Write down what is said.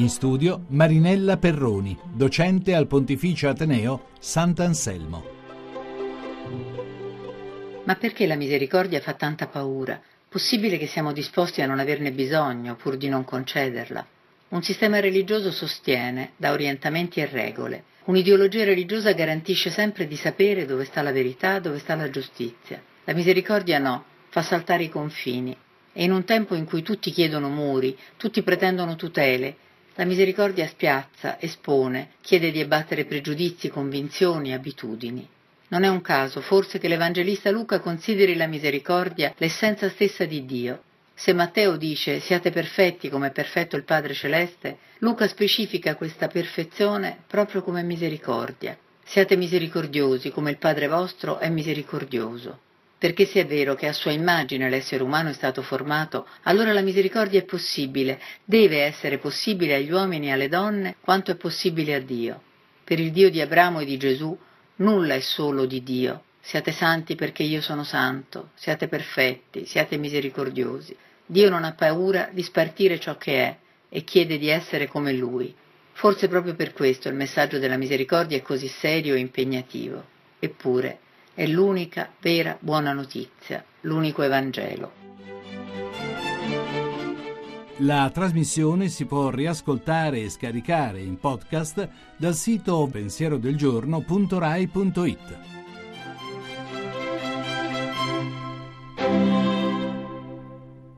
In studio Marinella Perroni, docente al Pontificio Ateneo Sant'Anselmo. Ma perché la misericordia fa tanta paura? Possibile che siamo disposti a non averne bisogno pur di non concederla? Un sistema religioso sostiene, da orientamenti e regole. Un'ideologia religiosa garantisce sempre di sapere dove sta la verità, dove sta la giustizia. La misericordia no, fa saltare i confini. E in un tempo in cui tutti chiedono muri, tutti pretendono tutele, la misericordia spiazza, espone, chiede di abbattere pregiudizi, convinzioni, abitudini. Non è un caso, forse, che l'Evangelista Luca consideri la misericordia l'essenza stessa di Dio. Se Matteo dice siate perfetti come è perfetto il Padre Celeste, Luca specifica questa perfezione proprio come misericordia. Siate misericordiosi come il Padre vostro è misericordioso. Perché se è vero che a sua immagine l'essere umano è stato formato, allora la misericordia è possibile, deve essere possibile agli uomini e alle donne quanto è possibile a Dio. Per il Dio di Abramo e di Gesù nulla è solo di Dio. Siate santi perché io sono santo, siate perfetti, siate misericordiosi. Dio non ha paura di spartire ciò che è e chiede di essere come Lui. Forse proprio per questo il messaggio della misericordia è così serio e impegnativo. Eppure, è l'unica vera buona notizia, l'unico Evangelo. La trasmissione si può riascoltare e scaricare in podcast dal sito pensierodelgiorno.rai.it.